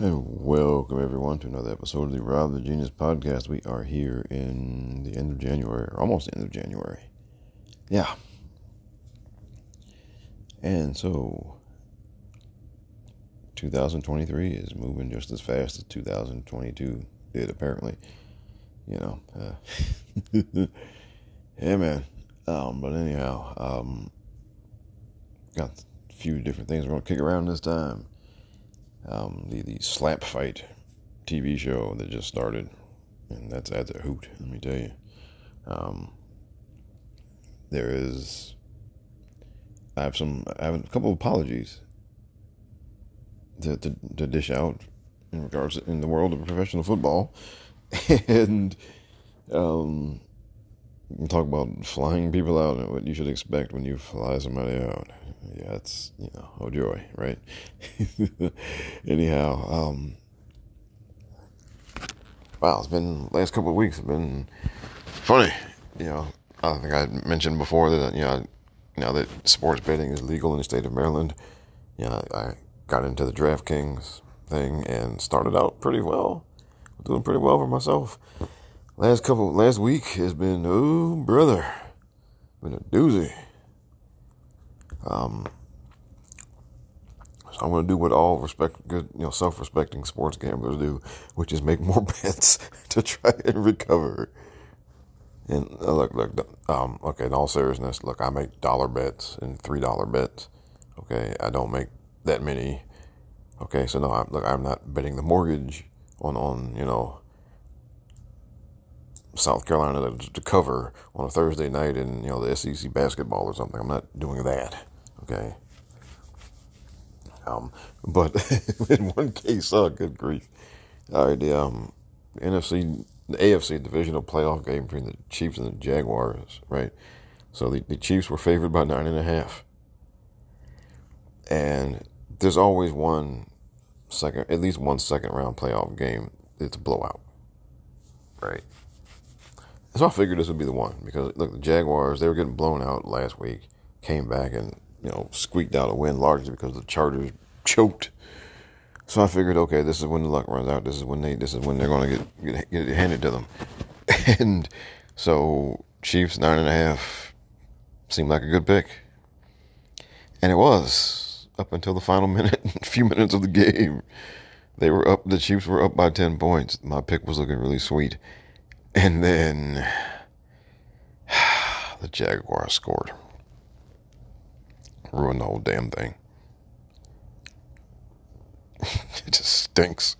And welcome everyone to another episode of the Rob the Genius podcast. We are here in the end of January, or almost the end of January. Yeah. And so 2023 is moving just as fast as 2022 did, apparently. You know. Uh, man. Um, but anyhow, um, got a few different things we're going to kick around this time um, the the slap fight TV show that just started, and that's at a hoot. Let me tell you. Um, there is. I have some. I have a couple of apologies to, to, to dish out in regards to, in the world of professional football, and um, talk about flying people out and what you should expect when you fly somebody out yeah, it's you know, oh joy, right? Anyhow, um, wow, it's been last couple of weeks. Have been funny. You know, I think I mentioned before that you know now that sports betting is legal in the state of Maryland. You know, I got into the DraftKings thing and started out pretty well, doing pretty well for myself. Last couple, last week has been oh brother, been a doozy. Um, so I'm going to do what all respect, good, you know, self-respecting sports gamblers do, which is make more bets to try and recover. And uh, look, look, um, okay. In all seriousness, look, I make dollar bets and three dollar bets. Okay, I don't make that many. Okay, so no, I'm, look, I'm not betting the mortgage on on you know South Carolina to, to cover on a Thursday night in you know the SEC basketball or something. I'm not doing that. Okay. Um, but in one case, oh, good grief. All right, the um, NFC, the AFC divisional playoff game between the Chiefs and the Jaguars, right? So the, the Chiefs were favored by nine and a half. And there's always one second, at least one second round playoff game. It's a blowout, right? So I figured this would be the one because look, the Jaguars they were getting blown out last week, came back and you know, squeaked out a win largely because the Chargers choked. So I figured, okay, this is when the luck runs out. This is when they, this is when they're going to get, get get it handed to them. And so Chiefs nine and a half seemed like a good pick, and it was up until the final minute, a few minutes of the game. They were up. The Chiefs were up by ten points. My pick was looking really sweet, and then the Jaguars scored Ruined the whole damn thing. it just stinks.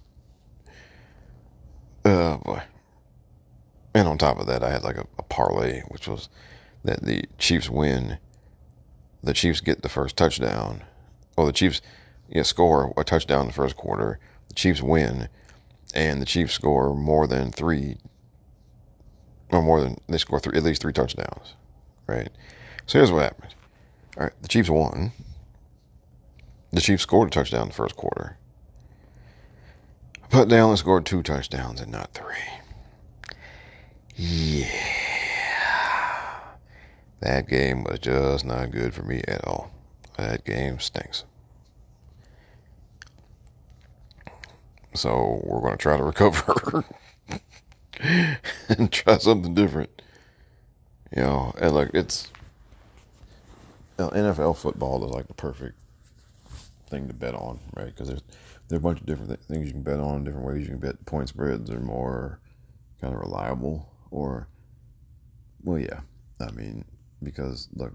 Oh boy. And on top of that, I had like a, a, parlay, which was that the Chiefs win, the Chiefs get the first touchdown, or the Chiefs yeah, score a touchdown in the first quarter, the Chiefs win, and the Chiefs score more than three, or more than, they score three, at least three touchdowns, right? So here's what happened. All right, the Chiefs won. The Chiefs scored a touchdown in the first quarter. But they only scored two touchdowns and not three. Yeah. That game was just not good for me at all. That game stinks. So we're going to try to recover and try something different. You know, and like it's NFL football is like the perfect thing to bet on, right? Because there's there are a bunch of different th- things you can bet on, different ways you can bet. Point spreads are more kind of reliable, or well, yeah, I mean, because look,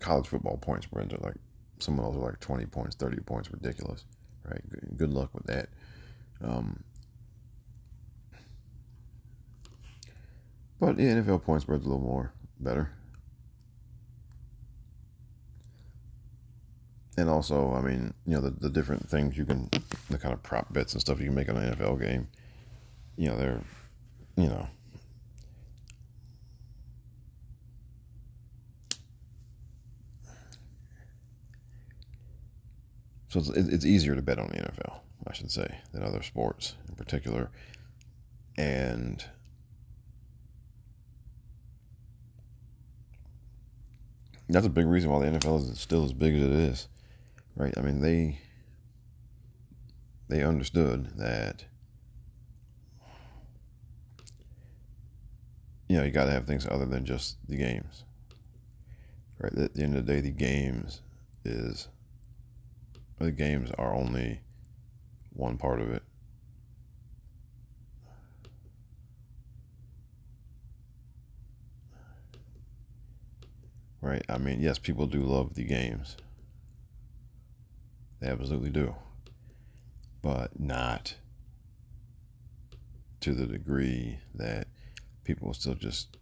college football point spreads are like some of those are like twenty points, thirty points, ridiculous, right? Good, good luck with that. Um, but yeah, NFL point spreads a little more better. and also, I mean, you know, the, the different things you can, the kind of prop bets and stuff you can make on an NFL game, you know, they're, you know, so it's, it's easier to bet on the NFL, I should say, than other sports in particular, and that's a big reason why the NFL is still as big as it is right? I mean, they they understood that you know you got to have things other than just the games. Right. At the end of the day, the games is the games are only one part of it. Right? I mean, yes, people do love the games. They absolutely do. But not to the degree that people will still just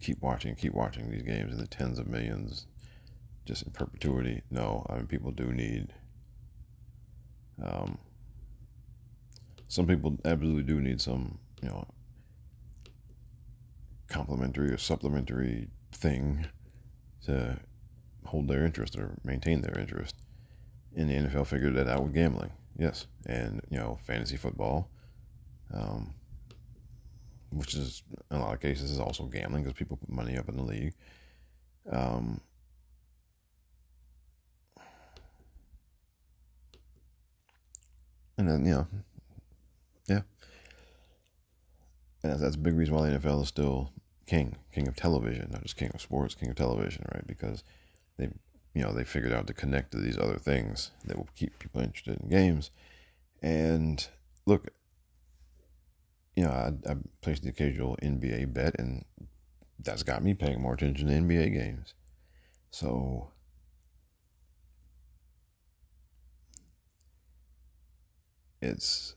keep watching, keep watching these games in the tens of millions just in perpetuity. No, I mean, people do need. Um, some people absolutely do need some, you know, complementary or supplementary thing to hold their interest or maintain their interest. And the NFL figured that out with gambling, yes, and you know, fantasy football, um, which is in a lot of cases is also gambling because people put money up in the league. Um, and then you know, yeah, and that's, that's a big reason why the NFL is still king, king of television, not just king of sports, king of television, right? Because they, you know, they figured out to connect to these other things that will keep people interested in games. And look, you know, I, I placed the occasional NBA bet, and that's got me paying more attention to NBA games. So, it's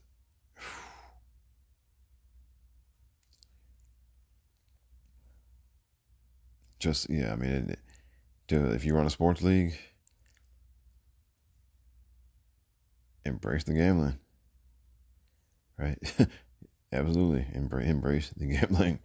just yeah. I mean, if you run a sports league, embrace the gambling, right? Absolutely, embrace embrace the gambling.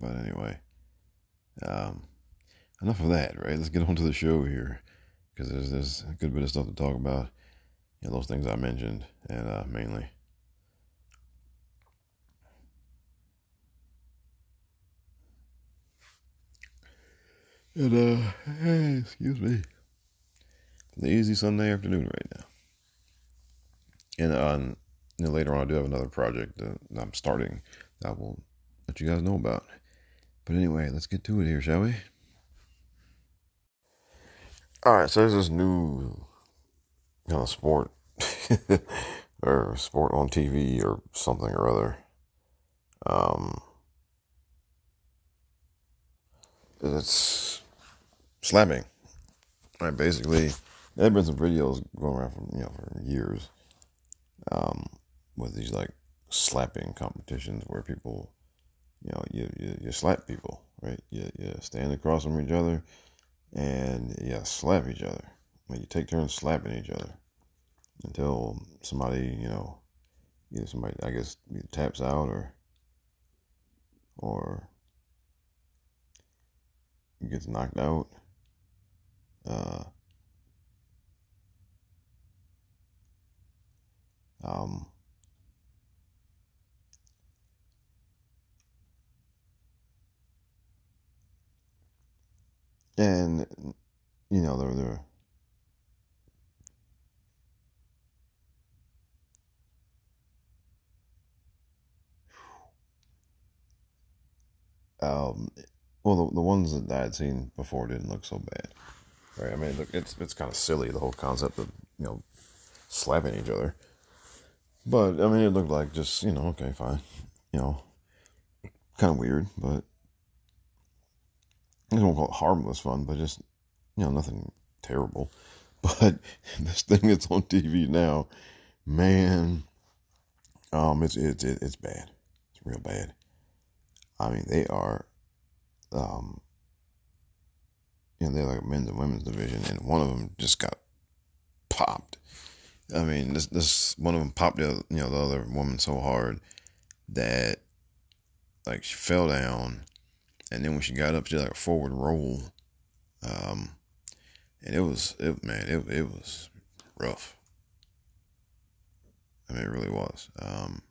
But anyway, um, enough of that, right? Let's get on to the show here because there's, there's a good bit of stuff to talk about. You know, those things I mentioned, and uh, mainly. And, uh, hey, excuse me. Lazy Sunday afternoon right now. And uh, you know, later on, I do have another project that I'm starting that will let you guys know about. But anyway, let's get to it here, shall we? All right, so there's this new kind of sport or sport on TV or something or other. Um, it's slapping. Right, basically, there have been some videos going around for you know for years, um, with these like slapping competitions where people, you know, you you, you slap people, right? You you stand across from each other and yeah, slap each other. Like you take turns slapping each other until somebody, you know, either somebody I guess taps out or or gets knocked out. Uh, um, and you know they're they're um well the, the ones that I had seen before didn't look so bad right? I mean look it's it's kind of silly the whole concept of you know slapping each other. But I mean it looked like just you know okay fine. You know kind of weird but I don't call it harmless fun, but just you know nothing terrible. But this thing that's on TV now, man, um, it's it's it's bad. It's real bad. I mean, they are, um, you know, they're like men's and women's division, and one of them just got popped. I mean, this this one of them popped the you know the other woman so hard that like she fell down and then when she got up, she did like a forward roll. Um, and it was, it man, it it was rough. I mean, it really was. Um,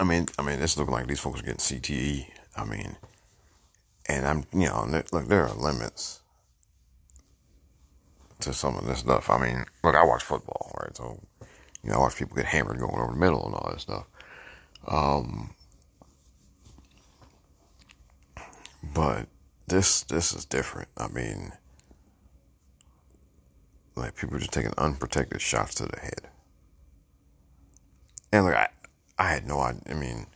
I mean, I mean, it's looking like these folks are getting CTE. I mean, and I'm, you know, look, there are limits to some of this stuff. I mean, look, I watch football, right? So, you know, I watch people get hammered going over the middle and all that stuff. Um, but this this is different. I mean, like people are just taking unprotected shots to the head. And look, I, I had no idea. I mean,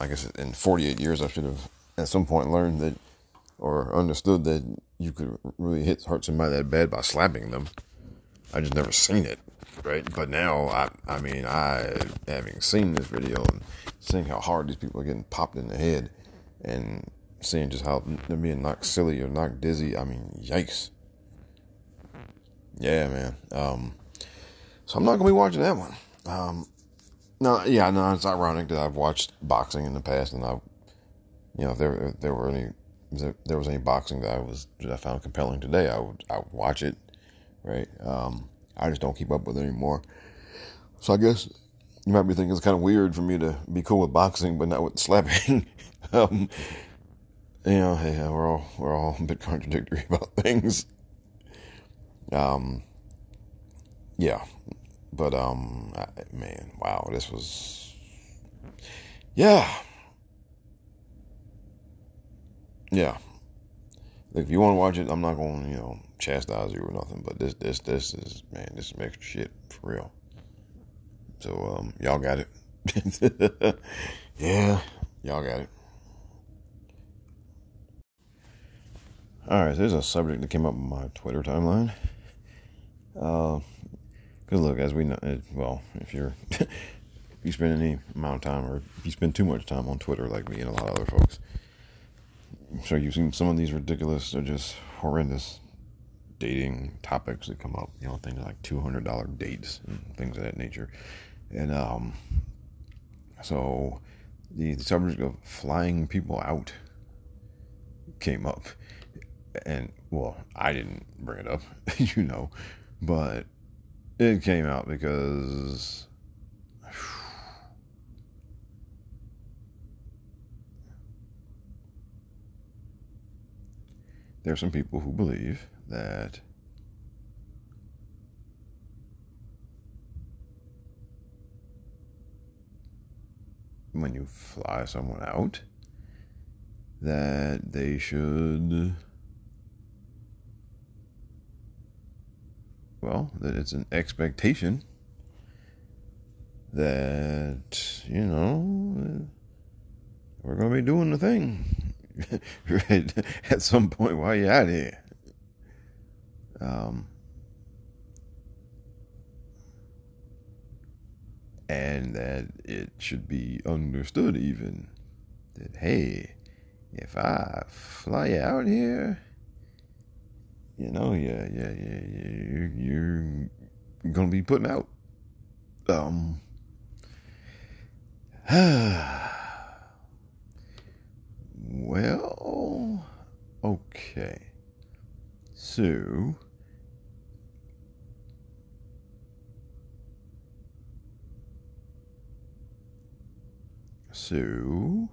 I guess in 48 years, I should have at some point learned that or understood that you could really hit hurt somebody that bad by slapping them. I just never seen it, right? But now, I, I mean, I having seen this video and seeing how hard these people are getting popped in the head, and seeing just how they're being knocked silly or knocked dizzy. I mean, yikes. Yeah, man. Um, so I'm not gonna be watching that one. Um, no, yeah, no, it's ironic that I've watched boxing in the past, and I, you know, if there if there were any, if there was any boxing that I was that I found compelling today, I would I would watch it, right? Um, I just don't keep up with it anymore. So I guess you might be thinking it's kind of weird for me to be cool with boxing, but not with slapping. um, you know, hey, we're all we're all a bit contradictory about things. Um, yeah, but um, I, man, wow, this was, yeah, yeah. Look, if you want to watch it, I'm not going to you know chastise you or nothing, but this this this is man, this is shit for real. So um, y'all got it. yeah, y'all got it. All right, there's a subject that came up on my Twitter timeline. Because uh, look, as we know, well, if you're if you spend any amount of time, or if you spend too much time on Twitter, like me and a lot of other folks, sure you've seen some of these ridiculous or just horrendous dating topics that come up. You know, things like two hundred dollar dates and things of that nature. And um, so the, the subject of flying people out came up and well, I didn't bring it up, you know, but it came out because there are some people who believe that when you fly someone out that they should well, that it's an expectation that, you know, we're going to be doing the thing at some point while you're out here. Um, and that it should be understood even that, hey, if I fly out here, you know, yeah, yeah, yeah, yeah, you're, you're gonna be putting out. Um, well, okay, so. So,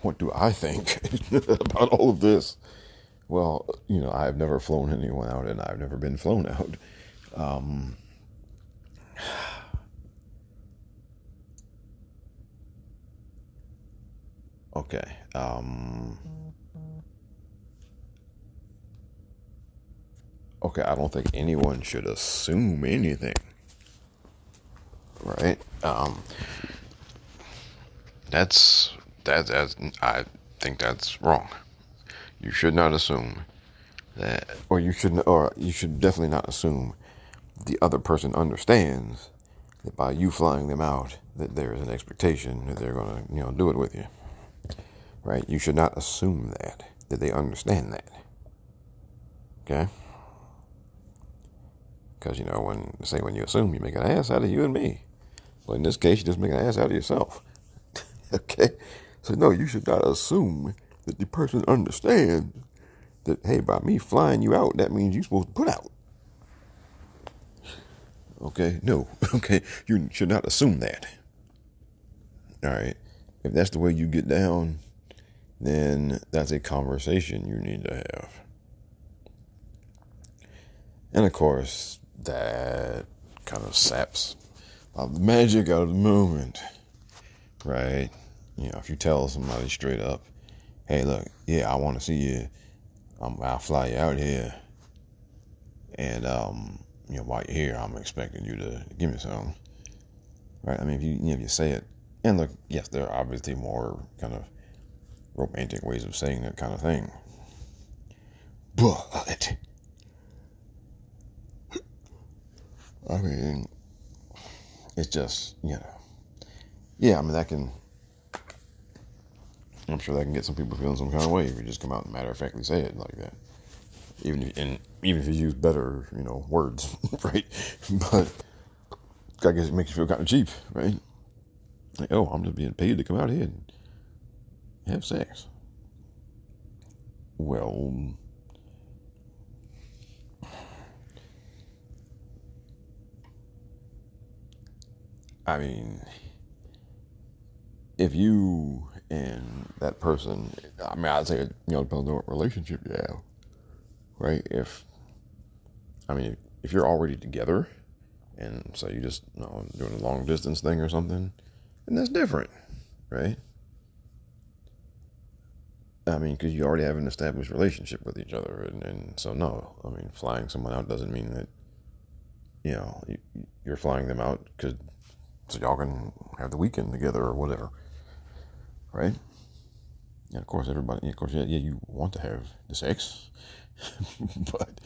what do I think about all of this? Well, you know, I've never flown anyone out and I've never been flown out. Um, okay. Um, okay, I don't think anyone should assume anything. Right? Um, that's that that's I think that's wrong. You should not assume that, or you should, or you should definitely not assume the other person understands that by you flying them out, that there is an expectation that they're to, you know, do it with you. Right? You should not assume that that they understand that. Okay. Because you know when say when you assume you make an ass out of you and me. Well, in this case, you just make an ass out of yourself. okay. So, no, you should not assume that the person understands that, hey, by me flying you out, that means you're supposed to put out. Okay, no. Okay, you should not assume that. All right, if that's the way you get down, then that's a conversation you need to have. And of course, that kind of saps the magic out of the moment, right? You know, if you tell somebody straight up, hey, look, yeah, I want to see you. Um, I'll fly you out here. And, um, you know, while you're here, I'm expecting you to give me some. Right? I mean, if you, you know, if you say it, and look, yes, there are obviously more kind of romantic ways of saying that kind of thing. But, I mean, it's just, you know, yeah, I mean, that can, I'm sure that can get some people feeling some kind of way if you just come out and matter of factly say it like that. Even if, and even if you use better, you know, words, right? But I guess it makes you feel kind of cheap, right? Like, oh, I'm just being paid to come out here and have sex. Well, I mean, if you and that person, I mean, I'd say, you know, depends on what relationship you have, right? If, I mean, if you're already together and so you just, you know, doing a long distance thing or something, and that's different, right? I mean, because you already have an established relationship with each other. And, and so, no, I mean, flying someone out doesn't mean that, you know, you, you're flying them out because so y'all can have the weekend together or whatever, right? Yeah, of course, everybody, of course, yeah, yeah, you want to have the sex, but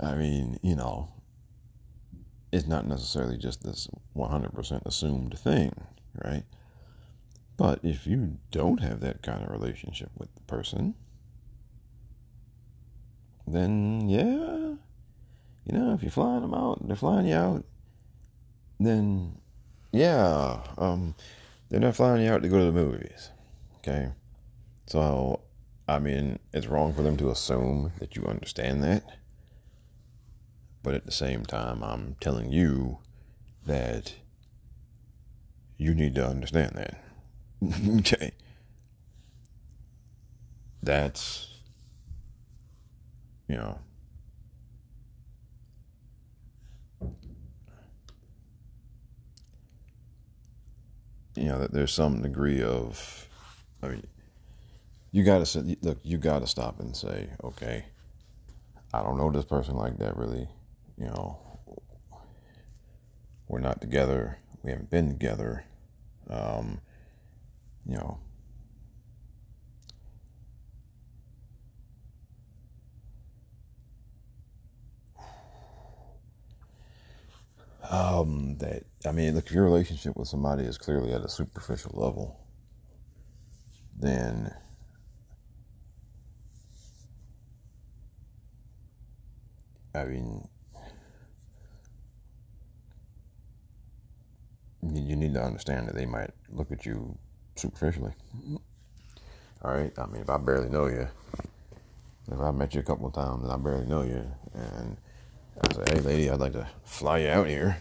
I mean, you know, it's not necessarily just this 100% assumed thing, right? But if you don't have that kind of relationship with the person, then yeah, you know, if you're flying them out, they're flying you out, then yeah, um, they're not flying you out to go to the movies. Okay. So, I mean, it's wrong for them to assume that you understand that. But at the same time, I'm telling you that you need to understand that. okay. That's, you know, you know that there's some degree of I mean you gotta say look you gotta stop and say okay I don't know this person like that really you know we're not together we haven't been together um, you know um, that I mean, look, if your relationship with somebody is clearly at a superficial level, then I mean, you need to understand that they might look at you superficially. All right. I mean, if I barely know you, if I met you a couple of times and I barely know you, and I say, "Hey, lady, I'd like to fly you out here,"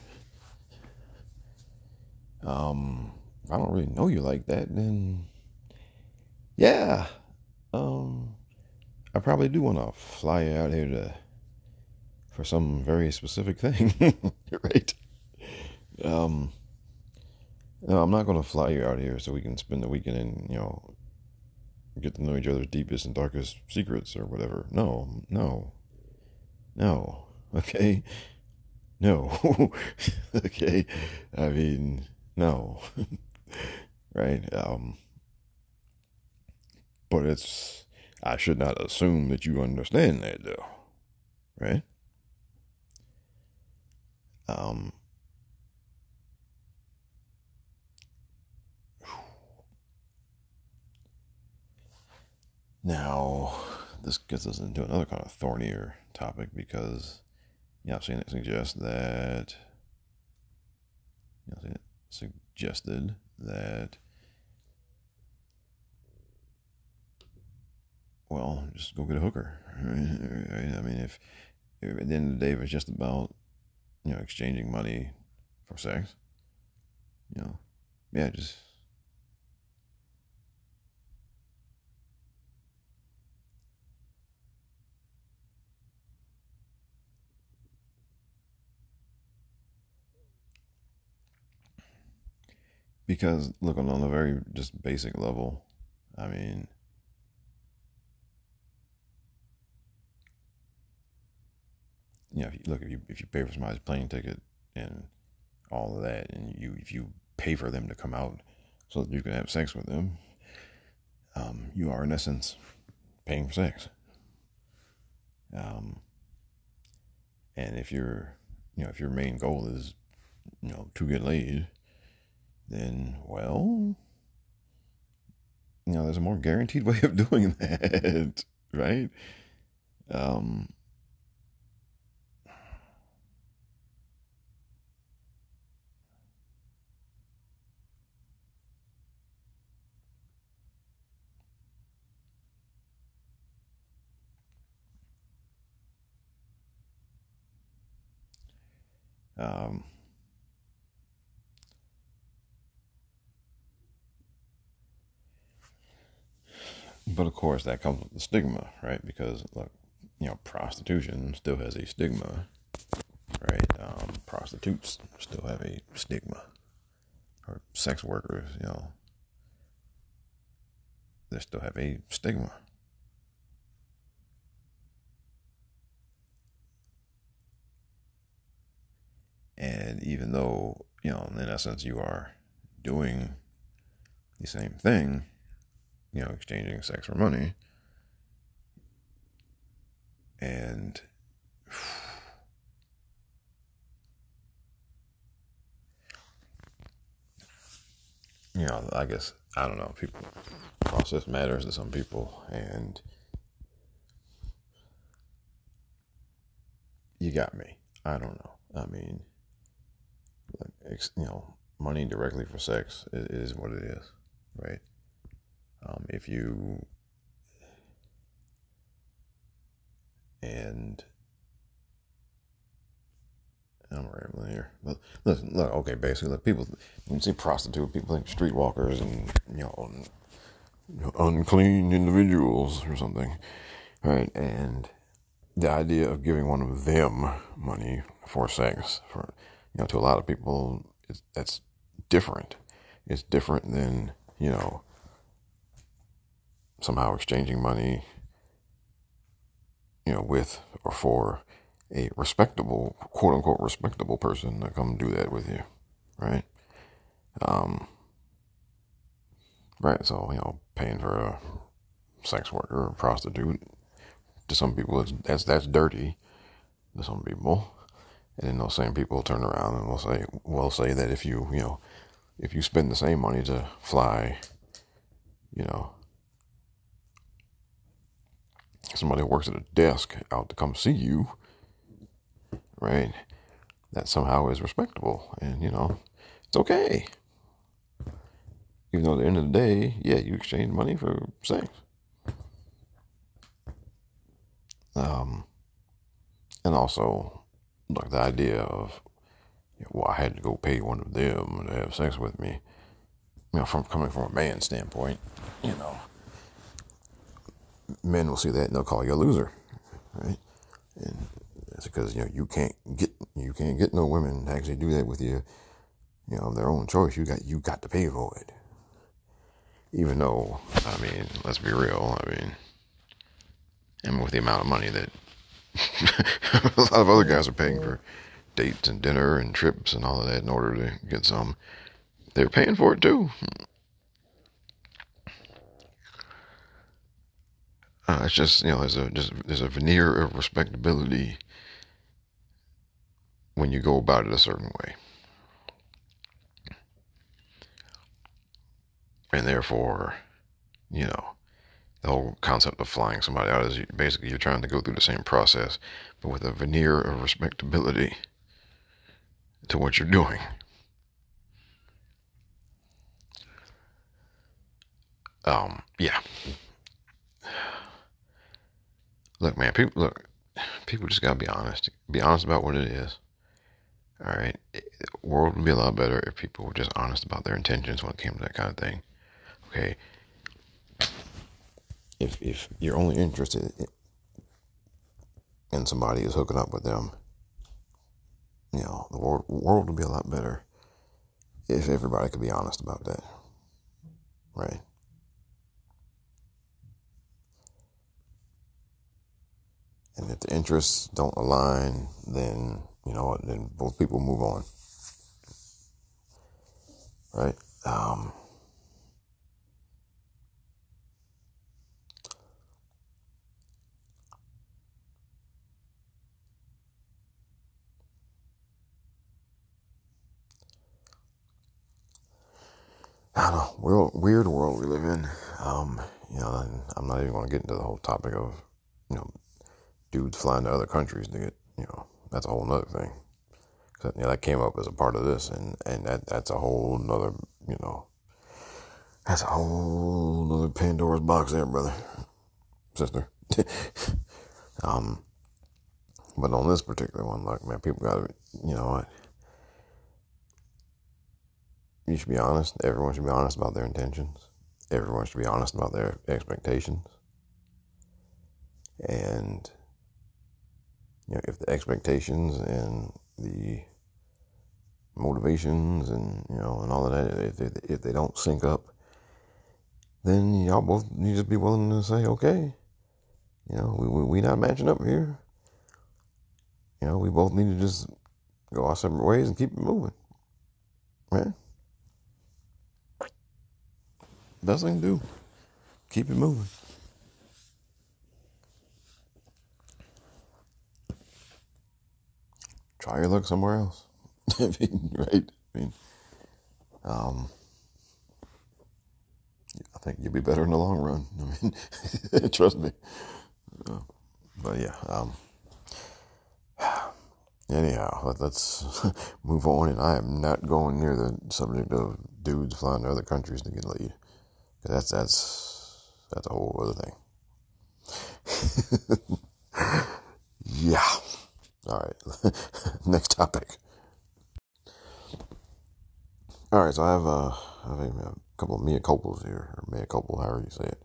um, I don't really know you like that, then yeah, um, I probably do want to fly you out here to for some very specific thing, right? Um, no, I'm not going to fly you out here so we can spend the weekend and you know get to know each other's deepest and darkest secrets or whatever. No, no, no. Okay, no. okay, I mean no. right? Um, but it's, I should not assume that you understand that though. Right? Um, now, this gets us into another kind of thornier topic because, yeah, I've seen it suggest that, know, suggested that, well, just go get a hooker. I mean, if, if at the end of the day, if it's just about you know, exchanging money for sex. You know, yeah, just because look on a very just basic level, I mean. You know, if you, look if you if you pay for somebody's plane ticket and all of that, and you if you pay for them to come out so that you can have sex with them, um, you are in essence paying for sex. Um, and if your you know if your main goal is you know to get laid, then well, you know there's a more guaranteed way of doing that, right? Um, Um, but of course, that comes with the stigma, right? Because look, you know, prostitution still has a stigma, right? Um, prostitutes still have a stigma, or sex workers, you know, they still have a stigma. And even though, you know, in essence, you are doing the same thing, you know, exchanging sex for money, and you know, I guess I don't know. People process matters to some people, and you got me. I don't know. I mean, you know, money directly for sex is, what it is, right? Um, if you and I'm rambling here, but listen, look, okay, basically, look, people you see prostitute, people think streetwalkers and you know, un, you know, unclean individuals or something, right? And the idea of giving one of them money for sex for you know, to a lot of people, that's different. It's different than, you know, somehow exchanging money, you know, with or for a respectable, quote unquote, respectable person to come do that with you, right? Um, right. So, you know, paying for a sex worker or prostitute to some people, that's, that's dirty to some people. And then those same people turn around and will say, will say that if you, you know, if you spend the same money to fly, you know, somebody who works at a desk out to come see you, right? That somehow is respectable, and you know, it's okay. Even though at the end of the day, yeah, you exchange money for sex. Um, and also, like the idea of, well, I had to go pay one of them to have sex with me. You know, from coming from a man's standpoint, you know, men will see that and they'll call you a loser, right? And it's because you know you can't get you can't get no women to actually do that with you, you know, their own choice. You got you got to pay for it. Even though, I mean, let's be real. I mean, and with the amount of money that a lot of other guys are paying for dates and dinner and trips and all of that in order to get some. They're paying for it too. Uh, it's just you know there's a just there's a veneer of respectability when you go about it a certain way, and therefore, you know, the whole concept of flying somebody out is basically you're trying to go through the same process, but with a veneer of respectability to what you're doing. Um, yeah. Look, man, people look, people just gotta be honest. Be honest about what it is. All right, the world would be a lot better if people were just honest about their intentions when it came to that kind of thing. Okay, if if you're only interested in somebody is hooking up with them, you know, the world world would be a lot better if everybody could be honest about that, right? And if the interests don't align, then you know? Then both people move on, right? Um, I don't know, world, weird world we live in. Um, you know, I'm not even going to get into the whole topic of, you know, dudes flying to other countries to get, you know, that's a whole nother thing. Cause, you know, that came up as a part of this, and and that that's a whole nother, you know, that's a whole nother Pandora's box there, brother, sister. um, but on this particular one, like man, people got to, you know what you should be honest. Everyone should be honest about their intentions. Everyone should be honest about their expectations. And you know, if the expectations and the motivations and you know and all of that, if they, if they don't sync up, then y'all both need to be willing to say, okay, you know, we we, we not matching up here. You know, we both need to just go our separate ways and keep it moving, right? Best thing to do. Keep it moving. Try your luck somewhere else. I mean, right? I mean, um, I think you'll be better in the long run. I mean, trust me. Uh, but yeah, um, anyhow, let, us move on. And I am not going near the subject of dudes flying to other countries to get laid. That's that's that's a whole other thing. yeah. All right. Next topic. All right. So I have, uh, a couple of mea culpas here, or mea culpa, however you say it.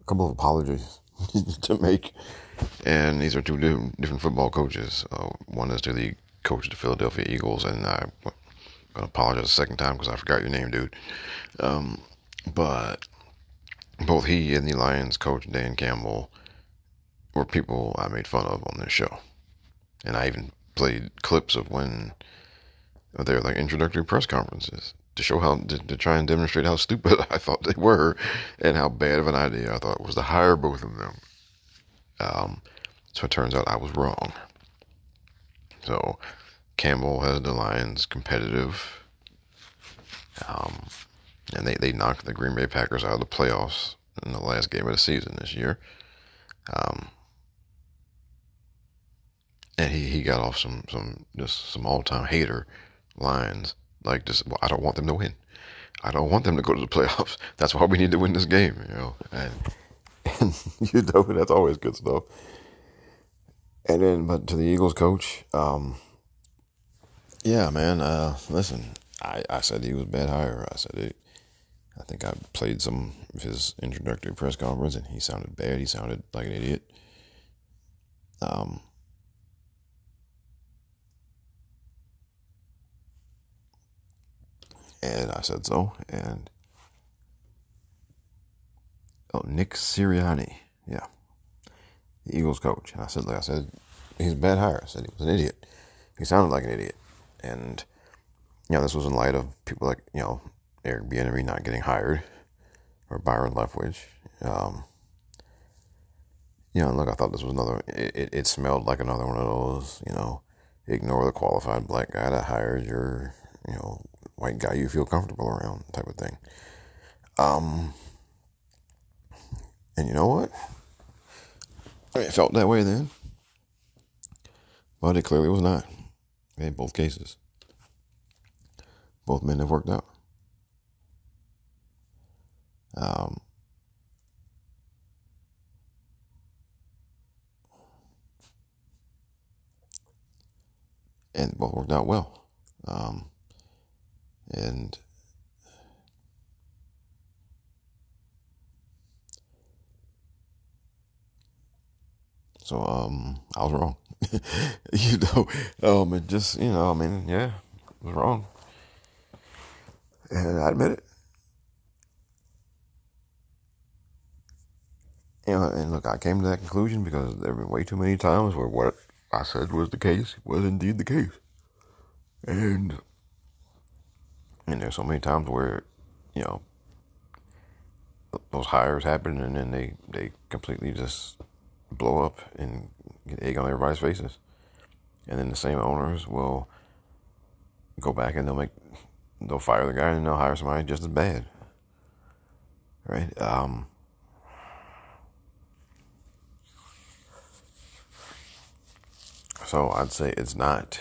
A couple of apologies to make, and these are two different, different football coaches. Uh, one is to the coach of the Philadelphia Eagles, and I'm gonna apologize a second time because I forgot your name, dude. Um, but both he and the Lions coach Dan Campbell were people I made fun of on this show. And I even played clips of when their like introductory press conferences to show how to, to, try and demonstrate how stupid I thought they were and how bad of an idea I thought it was to hire both of them. Um, so it turns out I was wrong. So Campbell has the Lions competitive. Um, and they, they knocked the Green Bay Packers out of the playoffs in the last game of the season this year. Um, and he, he got off some some just some all time hater lines like just well, I don't want them to win. I don't want them to go to the playoffs. That's why we need to win this game, you know. And and you know that's always good stuff. And then, but to the Eagles coach, um, yeah, man. Uh, listen, I, I said he was a bad hire. I said it. I think I played some of his introductory press conference, and he sounded bad. He sounded like an idiot. Um, and I said so. And oh, Nick Sirianni, yeah, the Eagles coach. And I said, like I said, he's a bad hire. I said he was an idiot. He sounded like an idiot, and you know, this was in light of people like you know Eric Bieniemy not getting hired, or Byron Leftwich. Um, you know, look, I thought this was another. It, it, it, smelled like another one of those. You know, ignore the qualified black guy that hired your, you know, white guy you feel comfortable around type of thing. Um, and you know what? I mean, It felt that way then, but it clearly was not. In both cases, both men have worked out. Um, and both worked out well. Um, and so um, I was wrong. you know, um, and just you know, I mean, yeah, I was wrong, and I admit it. Know, and look, I came to that conclusion because there have been way too many times where what I said was the case was indeed the case, and and there's so many times where, you know, those hires happen and then they they completely just blow up and get egg on everybody's faces, and then the same owners will go back and they'll make they'll fire the guy and they'll hire somebody just as bad, right? Um, So I'd say it's not.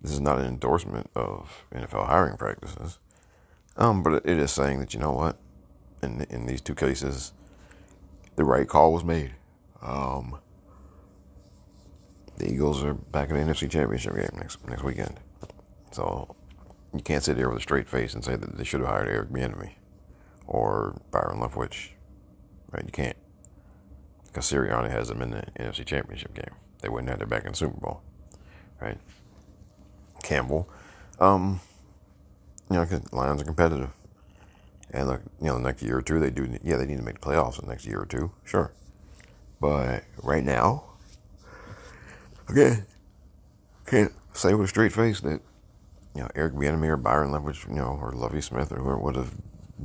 This is not an endorsement of NFL hiring practices, um, but it is saying that you know what, in in these two cases, the right call was made. Um, the Eagles are back in the NFC Championship game next next weekend, so you can't sit there with a straight face and say that they should have hired Eric Bieniemy or Byron Leftwich, right? You can't because Sirianni has them in the NFC Championship game they wouldn't have their back in the Super Bowl, right? Campbell, um, you know, cause Lions are competitive, and look, you know, the next year or two they do, yeah, they need to make playoffs the next year or two, sure, but right now, again, can't say with a straight face that you know Eric Bieniemy or Byron Leftwich, you know, or Lovie Smith or whoever would have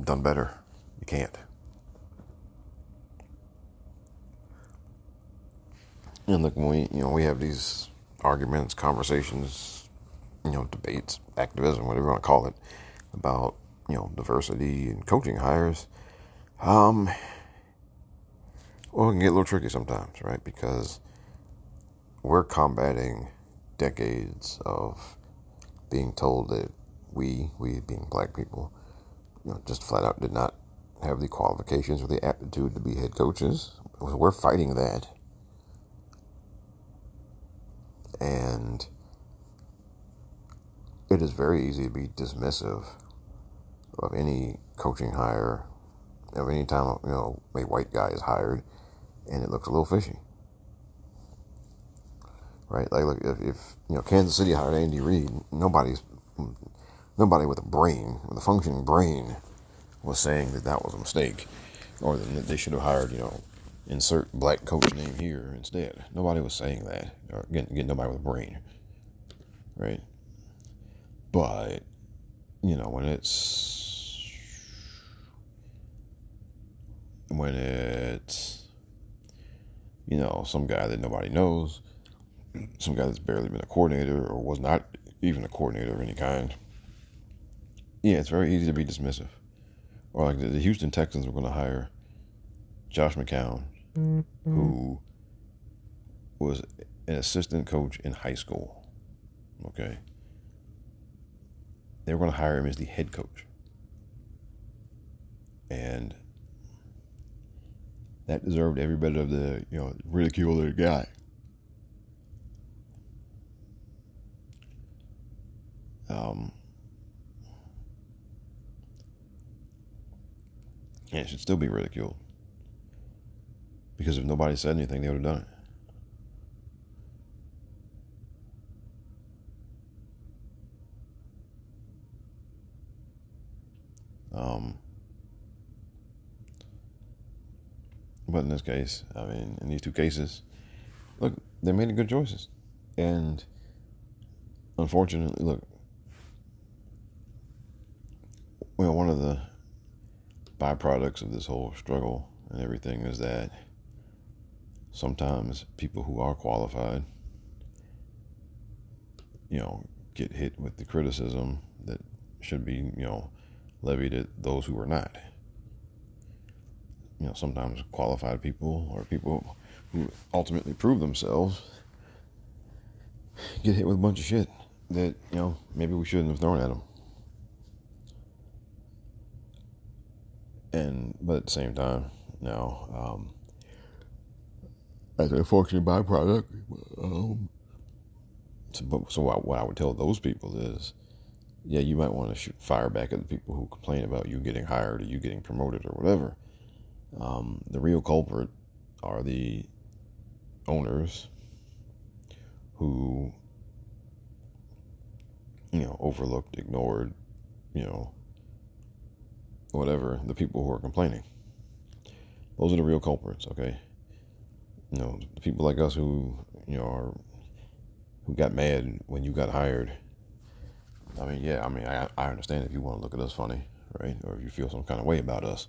done better. You can't. And look, when we, you know, we have these arguments, conversations, you know, debates, activism, whatever you want to call it, about, you know, diversity and coaching hires, um, well, it can get a little tricky sometimes, right? Because we're combating decades of being told that we, we being black people, you know, just flat out did not have the qualifications or the aptitude to be head coaches. So We're fighting that and it is very easy to be dismissive of any coaching hire, of any time you know a white guy is hired, and it looks a little fishy, right? Like, look, if, if you know Kansas City hired Andy Reid, nobody's nobody with a brain, with a functioning brain, was saying that that was a mistake, or that they should have hired you know insert black coach name here instead. Nobody was saying that, or again, again nobody with a brain, right? But you know when it's when it's you know some guy that nobody knows, some guy that's barely been a coordinator or was not even a coordinator of any kind. Yeah, it's very easy to be dismissive. Or like the Houston Texans were going to hire Josh McCown mm-hmm. who was an assistant coach in high school. Okay. They were going to hire him as the head coach. And that deserved every bit of the, you know, ridicule that it got. Um, and it should still be ridiculed. Because if nobody said anything, they would have done it. Um, but in this case, I mean, in these two cases, look, they made good choices. And unfortunately, look, well, one of the byproducts of this whole struggle and everything is that sometimes people who are qualified, you know, get hit with the criticism that should be, you know, levied at those who are not. You know, sometimes qualified people or people who ultimately prove themselves get hit with a bunch of shit that, you know, maybe we shouldn't have thrown at them. And, but at the same time, now, um, as a unfortunate byproduct. Um, So, but, so what I would tell those people is, yeah, you might want to shoot fire back at the people who complain about you getting hired or you getting promoted or whatever. Um, the real culprit are the owners who, you know, overlooked, ignored, you know, whatever, the people who are complaining. Those are the real culprits, okay? You know, the people like us who, you know, are who got mad when you got hired. I mean, yeah, I mean, I, I understand if you want to look at us funny, right? Or if you feel some kind of way about us.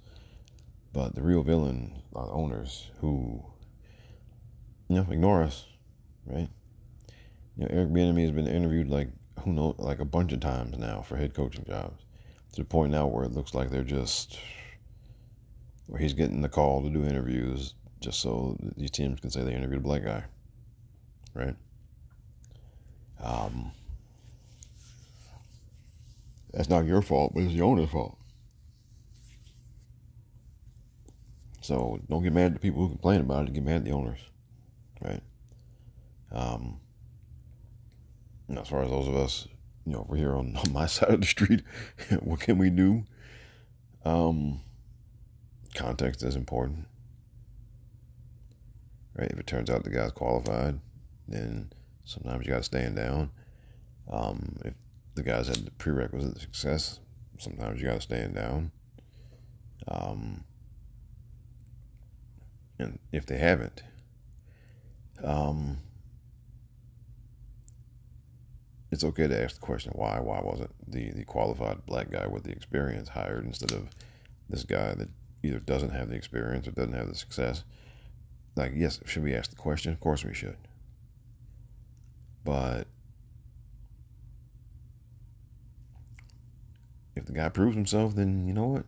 But the real villain are owners who, you know, ignore us, right? You know, Eric Bieniemy has been interviewed like who knows, like a bunch of times now for head coaching jobs, to the point now where it looks like they're just, where he's getting the call to do interviews just so these teams can say they interviewed a black guy, right? Um, that's not your fault, but it's the owner's fault. So don't get mad at the people who complain about it. Get mad at the owners, right? Um, as far as those of us, you know, over here on, on my side of the street, what can we do? Um, context is important, right? If it turns out the guy's qualified, then sometimes you got to stand down. Um, if the guys had the prerequisite success, sometimes you got to stand down. Um, and if they haven't, um, it's okay to ask the question why. Why wasn't the, the qualified black guy with the experience hired instead of this guy that either doesn't have the experience or doesn't have the success? Like, yes, should we ask the question? Of course we should. But if the guy proves himself, then you know what?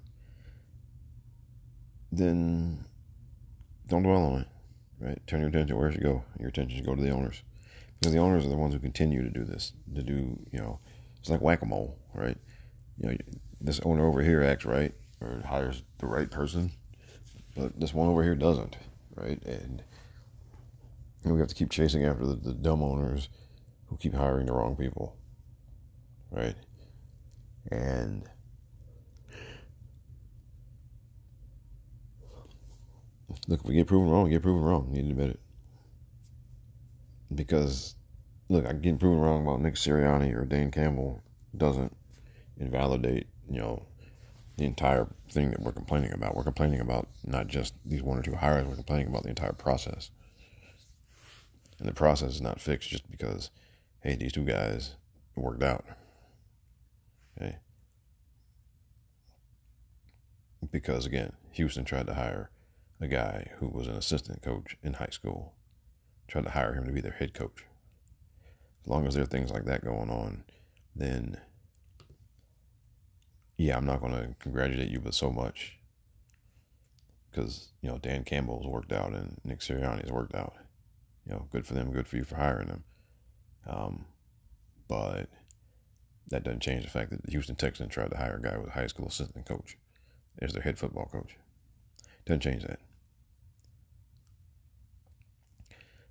Then don't dwell on it, right? Turn your attention where should go. Your attention should go to the owners, because the owners are the ones who continue to do this. To do, you know, it's like whack a mole, right? You know, this owner over here acts right or hires the right person, but this one over here doesn't, right? And we have to keep chasing after the, the dumb owners who keep hiring the wrong people, right? And look, if we get proven wrong, we get proven wrong. You need to admit it. Because, look, I get proven wrong about Nick Sirianni or Dan Campbell doesn't invalidate, you know, the entire thing that we're complaining about. We're complaining about not just these one or two hires, we're complaining about the entire process. And the process is not fixed just because, hey, these two guys worked out. Okay. Because again, Houston tried to hire a guy who was an assistant coach in high school, tried to hire him to be their head coach. As long as there are things like that going on, then yeah, I'm not going to congratulate you, but so much because you know Dan Campbell's worked out and Nick Sirianni's worked out. You know, good for them, good for you for hiring them. Um, but that doesn't change the fact that the Houston Texans tried to hire a guy with a high school assistant coach as their head football coach. Doesn't change that.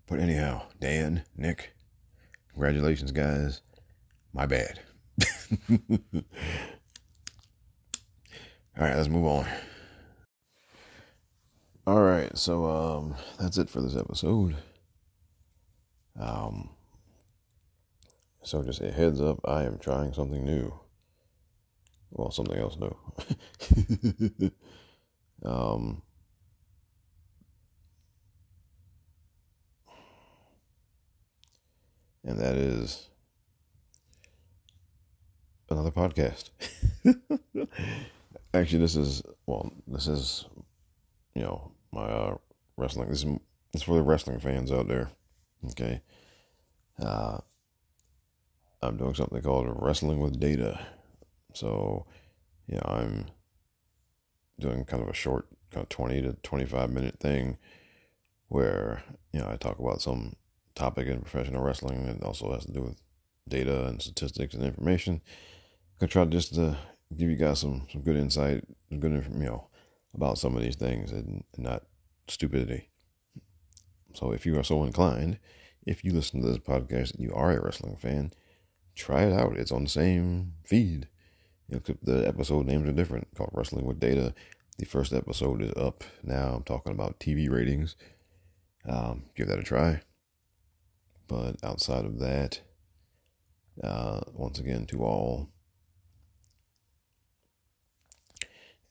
But anyhow, Dan, Nick, congratulations, guys. My bad. All right, let's move on. All right, so um, that's it for this episode. Um, so just a heads up, I am trying something new. Well, something else new. um, and that is another podcast. Actually, this is well, this is you know my uh, wrestling. This is this is for the wrestling fans out there. Okay, uh, I'm doing something called wrestling with data. So, yeah, I'm doing kind of a short, kind of 20 to 25 minute thing where you know I talk about some topic in professional wrestling that also has to do with data and statistics and information. I'm gonna try just to give you guys some some good insight, good you know about some of these things and, and not stupidity. So if you are so inclined, if you listen to this podcast and you are a wrestling fan, try it out. It's on the same feed. You know, the episode names are different. Called Wrestling with Data. The first episode is up now. I'm talking about TV ratings. Um, give that a try. But outside of that, uh, once again, to all,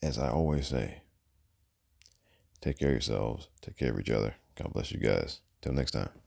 as I always say, take care of yourselves, take care of each other. God bless you guys. Till next time.